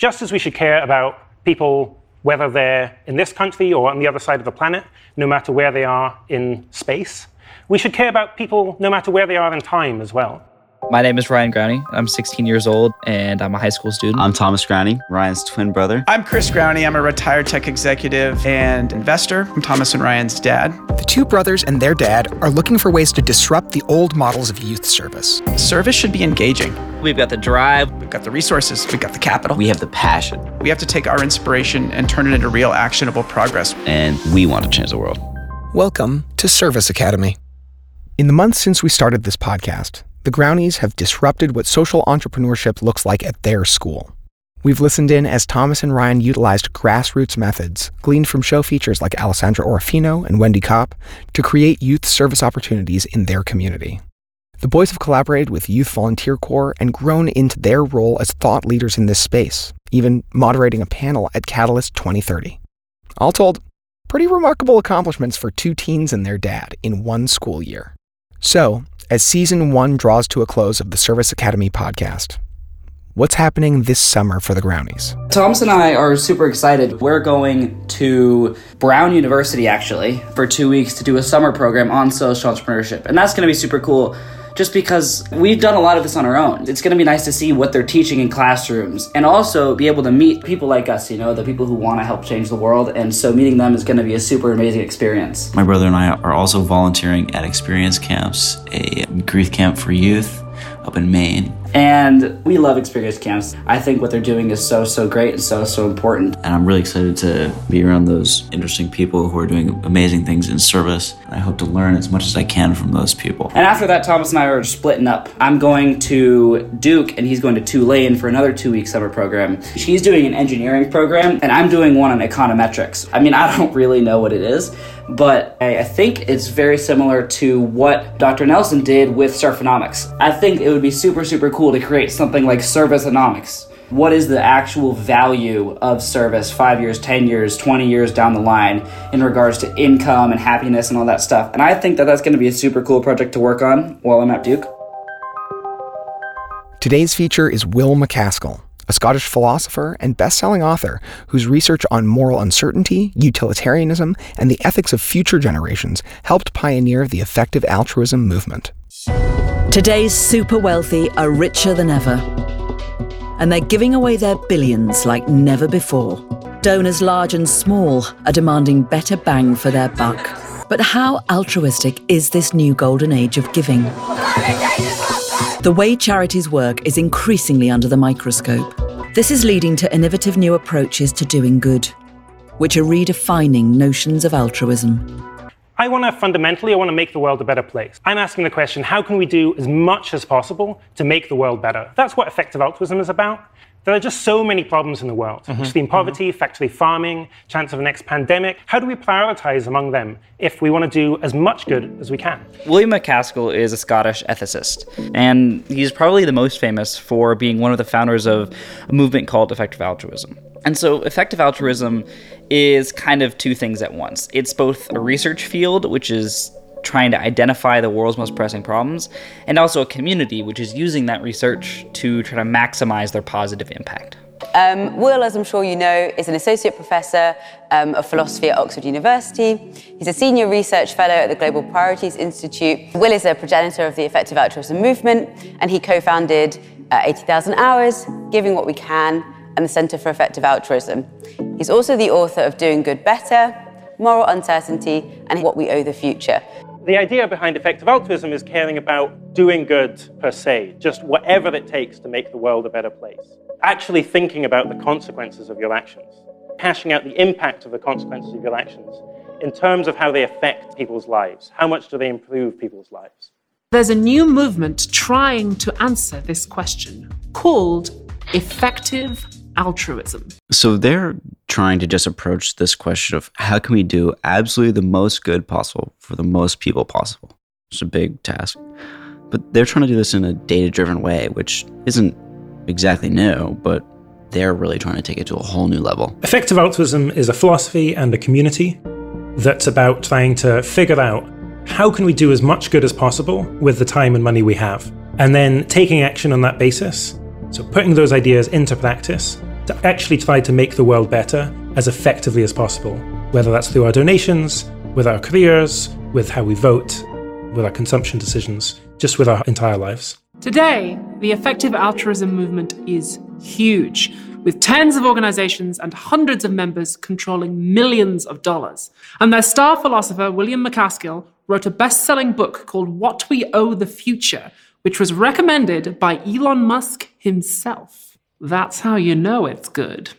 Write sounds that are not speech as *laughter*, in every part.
Just as we should care about people, whether they're in this country or on the other side of the planet, no matter where they are in space, we should care about people no matter where they are in time as well. My name is Ryan Growney. I'm 16 years old and I'm a high school student. I'm Thomas Growney, Ryan's twin brother. I'm Chris Growney. I'm a retired tech executive and investor. I'm Thomas and Ryan's dad. The two brothers and their dad are looking for ways to disrupt the old models of youth service. Service should be engaging. We've got the drive, we've got the resources, we've got the capital. We have the passion. We have to take our inspiration and turn it into real actionable progress. And we want to change the world. Welcome to Service Academy. In the months since we started this podcast, the Growneys have disrupted what social entrepreneurship looks like at their school. We've listened in as Thomas and Ryan utilized grassroots methods, gleaned from show features like Alessandra Orofino and Wendy Kopp, to create youth service opportunities in their community. The boys have collaborated with Youth Volunteer Corps and grown into their role as thought leaders in this space, even moderating a panel at Catalyst 2030. All told, pretty remarkable accomplishments for two teens and their dad in one school year. So, as season one draws to a close of the Service Academy podcast, what's happening this summer for the Growneys? Thomas and I are super excited. We're going to Brown University actually for two weeks to do a summer program on social entrepreneurship, and that's going to be super cool just because we've done a lot of this on our own. It's going to be nice to see what they're teaching in classrooms and also be able to meet people like us, you know, the people who want to help change the world. And so meeting them is going to be a super amazing experience. My brother and I are also volunteering at experience camps, a grief camp for youth up in Maine. And we love experience camps. I think what they're doing is so, so great and so, so important. And I'm really excited to be around those interesting people who are doing amazing things in service. I hope to learn as much as I can from those people. And after that, Thomas and I are splitting up. I'm going to Duke and he's going to Tulane for another two week summer program. She's doing an engineering program and I'm doing one on econometrics. I mean, *laughs* I don't really know what it is, but I, think it's very similar to what Dr. Nelson did with Surfonomics. I think it would be super, super cool to create something like Serviceonomics. What is the actual value of service five years, 10 years, 20 years down the line in regards to income and happiness and all that stuff? And I think that that's going to be a super cool project to work on while I'm at Duke. Today's feature is Will MacAskill a Scottish philosopher and best selling author whose research on moral uncertainty, utilitarianism, and the ethics of future generations helped pioneer the effective altruism movement. Today's super wealthy are richer than ever, and they're giving away their billions like never before. Donors large and small are demanding better bang for their buck. But how altruistic is this new golden age of giving? The way charities work is increasingly under the microscope. This is leading to innovative new approaches to doing good, which are redefining notions of altruism. I want to fundamentally, I want to make the world a better place. I'm asking the question, how can we do as much as possible to make the world better? That's what effective altruism is about. There are just so many problems in the world mm-hmm. extreme poverty, mm-hmm. factory farming, chance of a next pandemic. How do we prioritize among them if we want to do as much good as we can? William MacAskill is a Scottish ethicist, and he's probably the most famous for being one of the founders of a movement called effective altruism. And so, effective altruism is kind of two things at once. It's both a research field, which is trying to identify the world's most pressing problems, and also a community which is using that research to try to maximize their positive impact. Um, Will, as I'm sure you know, is an associate professor um, of philosophy at Oxford University. He's a senior research fellow at the Global Priorities Institute. Will is a progenitor of the effective altruism movement, and he co founded uh, 80,000 Hours, Giving What We Can, and the Centre for Effective Altruism. He's also the author of Doing Good Better, Moral Uncertainty, and What We Owe the Future. The idea behind effective altruism is caring about doing good per se, just whatever it takes to make the world a better place. Actually thinking about the consequences of your actions, hashing out the impact of the consequences of your actions in terms of how they affect people's lives. How much do they improve people's lives? There's a new movement trying to answer this question called effective altruism. So they're trying to just approach this question of how can we do absolutely the most good possible for the most people possible. It's a big task. But they're trying to do this in a data driven way, which isn't exactly new, but they're really trying to take it to a whole new level. Effective altruism is a philosophy and a community that's about trying to figure out how can we do as much good as possible with the time and money we have, and then taking action on that basis. So putting those ideas into practice to actually try to make the world better as effectively as possible, whether that's through our donations, with our careers, with how we vote, with our consumption decisions, just with our entire lives. Today, the effective altruism movement is huge, with tens of organizations and hundreds of members controlling millions of dollars. And their star philosopher, William MacAskill, wrote a best selling book called What We Owe the Future, which was recommended by Elon Musk himself. That's how you know it's good.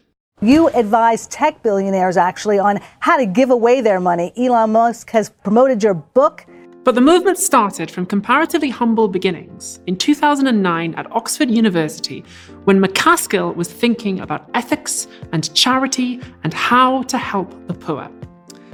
You advise tech billionaires actually on how to give away their money. Elon Musk has promoted your book. But the movement started from comparatively humble beginnings in 2009 at Oxford University when MacAskill was thinking about ethics and charity and how to help the poor.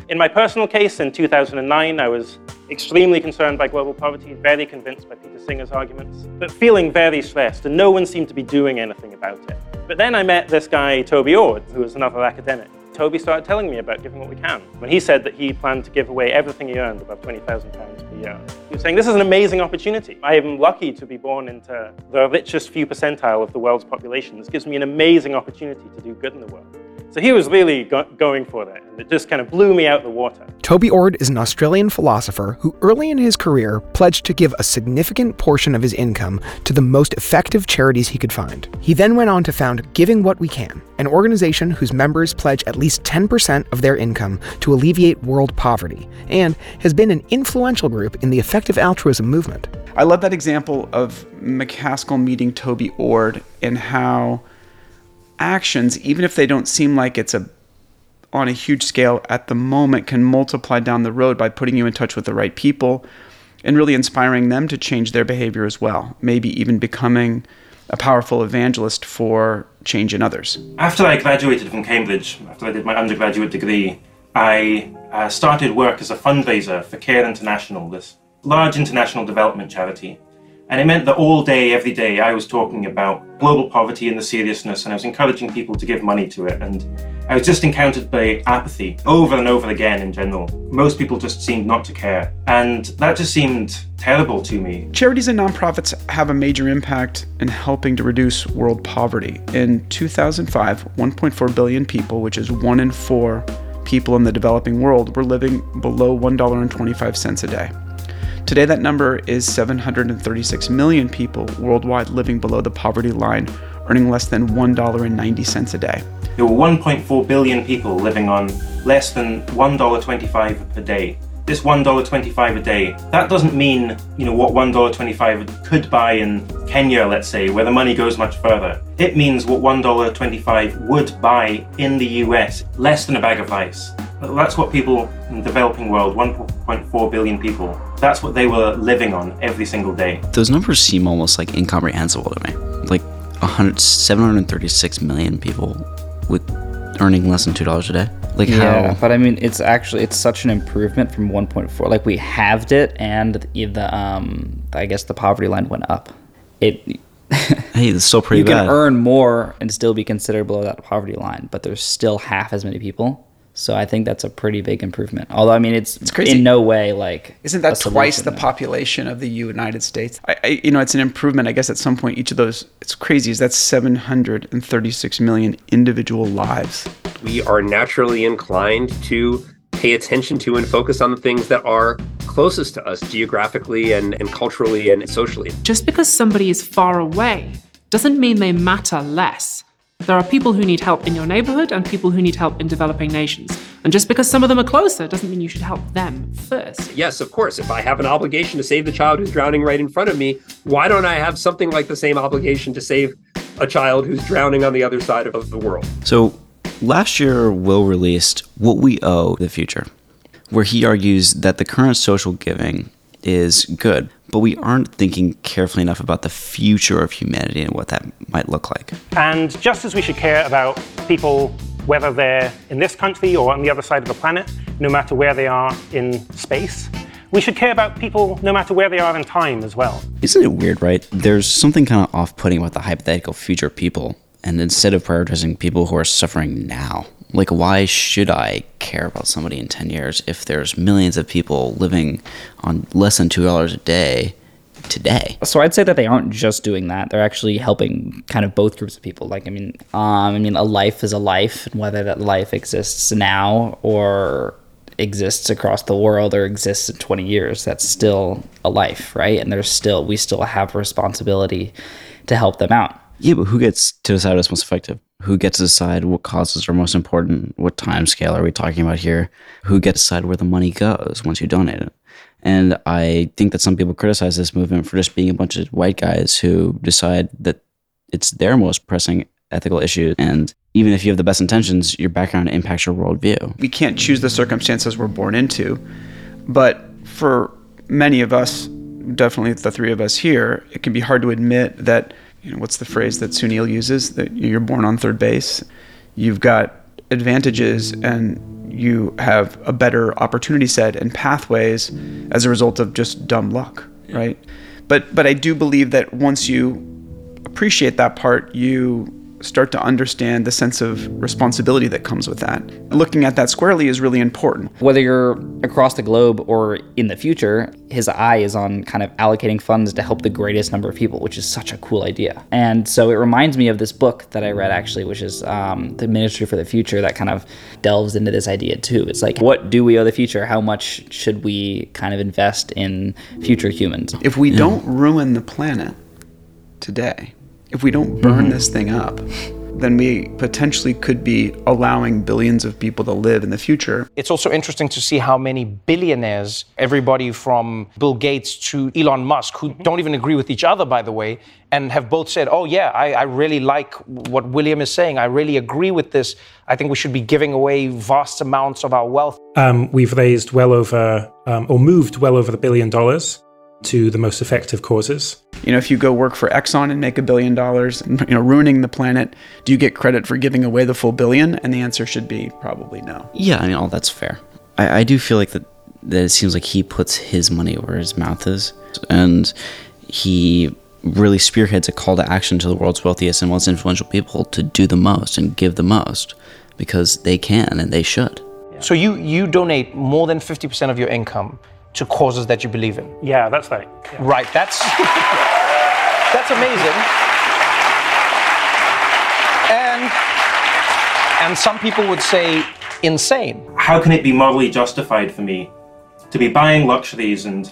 In my personal case, in 2009, I was extremely concerned by global poverty, very convinced by Peter Singer's arguments, but feeling very stressed, and no one seemed to be doing anything about it. But then I met this guy, Toby Ord, who was another academic. Toby started telling me about giving what we can. When he said that he planned to give away everything he earned above £20,000 per year, he was saying, This is an amazing opportunity. I am lucky to be born into the richest few percentile of the world's population. This gives me an amazing opportunity to do good in the world. So he was really go- going for that, and it just kind of blew me out the water. Toby Ord is an Australian philosopher who early in his career pledged to give a significant portion of his income to the most effective charities he could find. He then went on to found Giving What We Can, an organization whose members pledge at least 10% of their income to alleviate world poverty, and has been an influential group in the effective altruism movement. I love that example of MacAskill meeting Toby Ord and how actions, even if they don't seem like it's a on a huge scale at the moment, can multiply down the road by putting you in touch with the right people and really inspiring them to change their behavior as well. Maybe even becoming a powerful evangelist for change in others. After I graduated from Cambridge, after I did my undergraduate degree, I uh, started work as a fundraiser for Care International, this large international development charity. And it meant that all day, every day, I was talking about global poverty and the seriousness, and I was encouraging people to give money to it. And I was just encountered by apathy over and over again in general. Most people just seemed not to care. And that just seemed terrible to me. Charities and nonprofits have a major impact in helping to reduce world poverty. In 2005, 1.4 billion people, which is one in four people in the developing world, were living below $1.25 a day. Today, that number is 736 million people worldwide living below the poverty line, earning less than $1.90 a day. There were 1.4 billion people living on less than $1.25 per day. This $1.25 a day, that doesn't mean, you know, what $1.25 could buy in Kenya, let's say, where the money goes much further. It means what $1.25 would buy in the US, less than a bag of rice. That's what people in the developing world, 1.4 billion people, that's what they were living on every single day. Those numbers seem almost like incomprehensible to me. Like 100, 736 million people with earning less than two dollars a day. Like yeah, how? but I mean, it's actually it's such an improvement from 1.4. Like we halved it, and the um, I guess the poverty line went up. It. *laughs* hey, it's still pretty you bad. can earn more and still be considered below that poverty line, but there's still half as many people. So I think that's a pretty big improvement. Although I mean, it's, It's crazy. in no way like Isn't a that twice the population of the United States? I, I, you know, it's an improvement. I guess at some point, each of those, it's crazy. Is that 736 million individual lives? We are naturally inclined to pay attention to and focus on the things that are closest to us geographically and, and culturally and socially. Just because somebody is far away doesn't mean they matter less. There are people who need help in your neighborhood and people who need help in developing nations. And just because some of them are closer doesn't mean you should help them first. Yes, of course, if I have an obligation to save the child who's drowning right in front of me, why don't I have something like the same obligation to save a child who's drowning on the other side of the world? So last year, Will released What We Owe the Future, where he argues that the current social giving is good, but we aren't thinking carefully enough about the future of humanity and what that might look like. And just as we should care about people, whether they're in this country or on the other side of the planet, no matter where they are in space, we should care about people no matter where they are in time as well. Isn't it weird, right? There's something kind of off putting about the hypothetical future people, and instead of prioritizing people who are suffering now, like, why should I care about somebody in 10 years if there's millions of people living on less than $2 a day today. So I'd say that they aren't just doing that; they're actually helping kind of both groups of people. Like, I mean, um, I mean, a life is a life, and whether that life exists now or exists across the world or exists in 20 years, that's still a life, right? And there's still we still have responsibility to help them out. Yeah, but who gets to decide what's most effective? Who gets to decide what causes are most important? What time scale are we talking about here? Who gets to decide where the money goes once you donate it? And I think that some people criticize this movement for just being a bunch of white guys who decide that it's their most pressing ethical issue. And even if you have the best intentions, your background impacts your worldview. We can't choose the circumstances we're born into. But for many of us, definitely the three of us here, it can be hard to admit that, you know, what's the phrase that Sunil uses? That you're born on third base. You've got advantages and you have a better opportunity set and pathways as a result of just dumb luck, right? But but I do believe that once you appreciate that part, you start to understand the sense of responsibility that comes with that. Looking at that squarely is really important. Whether you're across the globe or in the future, his eye is on kind of allocating funds to help the greatest number of people, which is such a cool idea. And so it reminds me of this book that I read actually, which is um, The Ministry for the Future, that kind of delves into this idea too. It's like, what do we owe the future? How much should we kind of invest in future humans? If we don't ruin the planet today, if we don't burn this thing up, then we potentially could be allowing billions of people to live in the future. It's also interesting to see how many billionaires, everybody from Bill Gates to Elon Musk, who don't even agree with each other, by the way, and have both said, Oh, yeah, I, I really like what William is saying. I really agree with this. I think we should be giving away vast amounts of our wealth. Um, we've raised well over, um, or moved well over the billion dollars to the most effective causes. You know, if you go work for Exxon and make a billion dollars, *laughs* you know, ruining the planet, do you get credit for giving away the full billion? And the answer should be probably no. Yeah, I mean, all that's fair. I, I do feel like that, that it seems like he puts his money where his mouth is. And he really spearheads a call to action to the world's wealthiest and most influential people to do the most and give the most because they can and they should. So you, you donate more than 50% of your income to causes that you believe in. Yeah, that's right. Right. That's *laughs* that's amazing. And and some people would say insane. How can it be morally justified for me to be buying luxuries and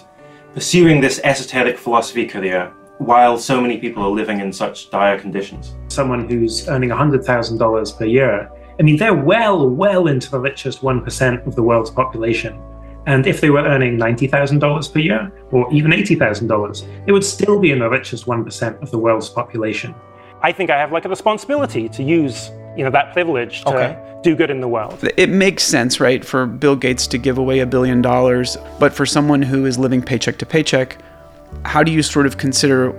pursuing this esoteric philosophy career while so many people are living in such dire conditions? Someone who's earning $100,000 per year, I mean, they're well, well into the richest 1% of the world's population. And if they were earning $90,000 per year, or even $80,000, it would still be in the richest 1% of the world's population. I think I have like a responsibility to use, you know, that privilege to Okay. do good in the world. It makes sense, right, for Bill Gates to give away a billion dollars, but for someone who is living paycheck to paycheck, how do you sort of consider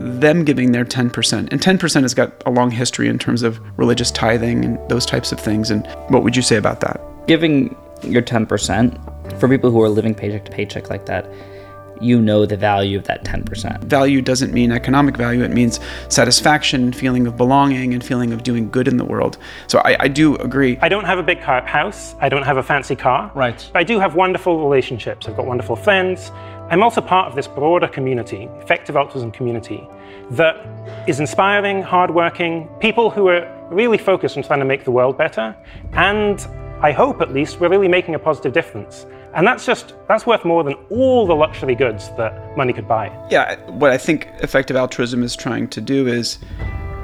them giving their 10%? And 10% has got a long history in terms of religious tithing and those types of things. And what would you say about that? Giving your 10% for people who are living paycheck to paycheck like that, you know the value of that 10%. Value doesn't mean economic value, it means satisfaction, feeling of belonging, and feeling of doing good in the world. So I, I do agree. I don't have a big car, house. I don't have a fancy car. Right. I do have wonderful relationships. I've got wonderful friends. I'm also part of this broader community, effective altruism community, that is inspiring, hardworking, people who are really focused on trying to make the world better. And I hope at least we're really making a positive difference. And that's just, that's worth more than all the luxury goods that money could buy. Yeah, what I think effective altruism is trying to do is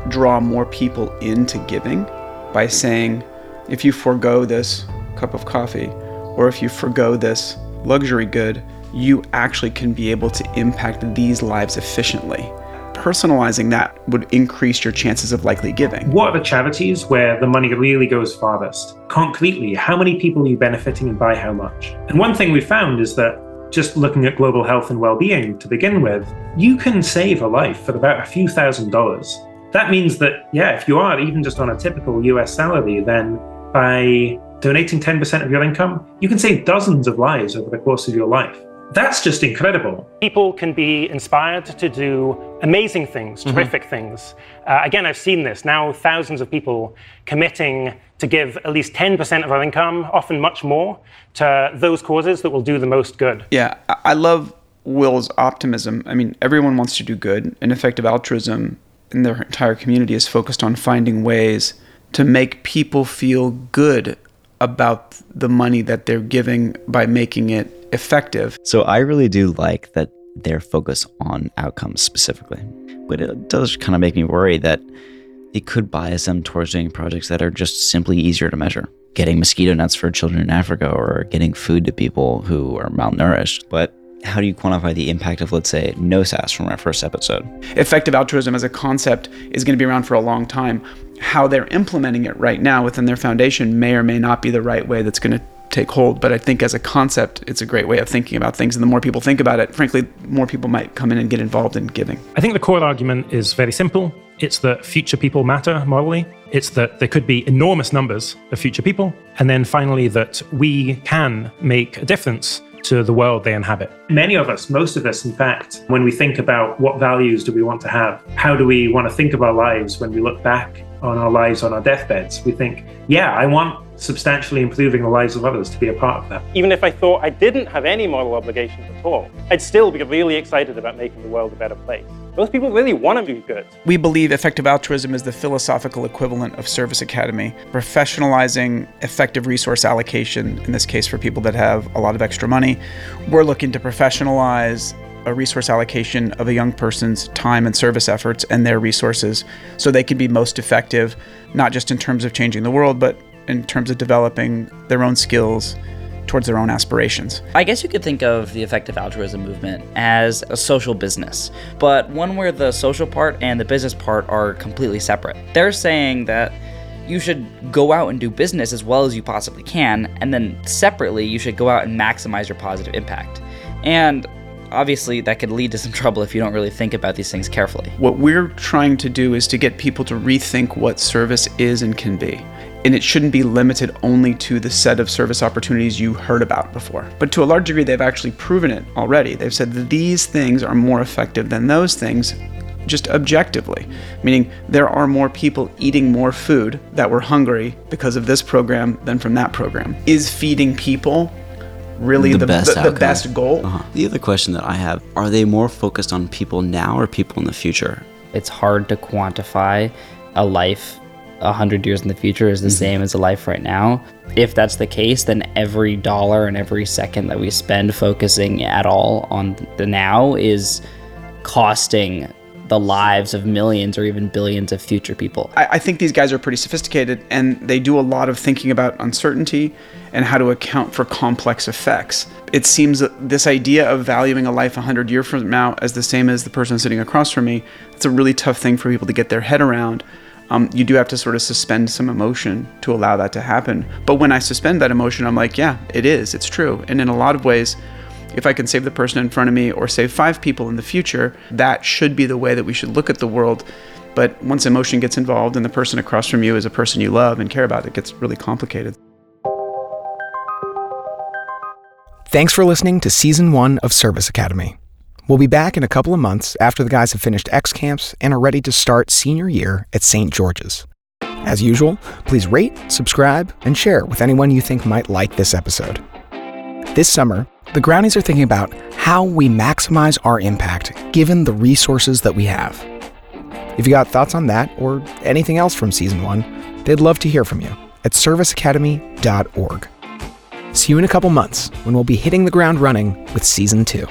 draw more people into giving by saying, if you forego this cup of coffee, or if you forego this luxury good, you actually can be able to impact these lives efficiently. Personalizing that would increase your chances of likely giving. What are the charities where the money really goes farthest? Concretely, how many people are you benefiting and by how much? And one thing we found is that just looking at global health and well-being to begin with, you can save a life for about a few thousand dollars. That means that, yeah, if you are even just on a typical US salary, then by donating 10% of your income, you can save dozens of lives over the course of your life. That's just incredible. People can be inspired to do amazing things, terrific things. Uh, again, I've seen this now, thousands of people committing to give at least 10% of our income, often much more, to those causes that will do the most good. Yeah, I- I love Will's optimism, I mean, everyone wants to do good, and effective altruism in their entire community is focused on finding ways to make people feel good about the money that they're giving by making it effective. So I really do like that their focus on outcomes specifically. But it does kind of make me worry that it could bias them towards doing projects that are just simply easier to measure. Getting mosquito nets for children in Africa or getting food to people who are malnourished. But how do you quantify the impact of, let's say, no SAS from our first episode? Effective altruism as a concept is going to be around for a long time. How they're implementing it right now within their foundation may or may not be the right way that's going to take hold. But I think as a concept, it's a great way of thinking about things. And the more people think about it, frankly, more people might come in and get involved in giving. I think the core argument is very simple. It's that future people matter morally. It's that there could be enormous numbers of future people. And then finally, that we can make a difference to the world they inhabit. Many of us, most of us, in fact, when we think about what values do we want to have, how do we want to think of our lives when we look back on our lives on our deathbeds, we think, yeah, I want substantially improving the lives of others to be a part of that. Even if I thought I didn't have any moral obligations at all, I'd still be really excited about making the world a better place. Most people really want to be good. We believe effective altruism is the philosophical equivalent of Service Academy, professionalizing effective resource allocation, in this case for people that have a lot of extra money. We're looking to professionalize a resource allocation of a young person's time and service efforts and their resources so they can be most effective, not just in terms of changing the world, but in terms of developing their own skills towards their own aspirations. I guess you could think of the effective altruism movement as a social business, but one where the social part and the business part are completely separate. They're saying that you should go out and do business as well as you possibly can, and then separately, you should go out and maximize your positive impact. And obviously, that could lead to some *laughs* trouble if you don't really think about these things carefully. What we're trying to do is to get people to rethink what service is and can be and it shouldn't be limited only to the set of service opportunities you heard about before. But to a large degree, they've actually proven it already. They've said that these things are more effective than those things just objectively, meaning there are more people eating more food that were hungry because of this program than from that program. Is feeding people really the, the best, the, the best goal? Uh-huh. The other question that I have are they more focused on people now or people in the future? It's hard to quantify a life 100 years in the future is the mm-hmm. same as a life right now. If that's the case, then every dollar and every second that we spend focusing at all on the now is costing the lives of millions or even billions of future people. I, I, think these guys are pretty sophisticated and they do a lot of thinking about uncertainty and how to account for complex effects. It seems that this idea of valuing a life 100 years from now as the same as the person sitting across from me, it's a really tough thing for people to get their head around um, you do have to sort of suspend some emotion to allow that to happen. But when I suspend that emotion, I'm like, yeah, it is, it's true. And in a lot of ways, if I can save the person in front of me or save five people in the future, that should be the way that we should look at the world. But once emotion gets involved and the person across from you is a person you love and care about, it gets really complicated. Thanks for listening to season one of Service Academy. We'll be back in a couple of months after the guys have finished X camps and are ready to start senior year at St. George's. As usual, please rate, subscribe, and share with anyone you think might like this episode. This summer, the Growneys are thinking about how we maximize our impact given the resources that we have. If you got thoughts on that or anything else from season one, they'd love to hear from you at serviceacademy.org. See you in a couple months when we'll be hitting the ground running with season two.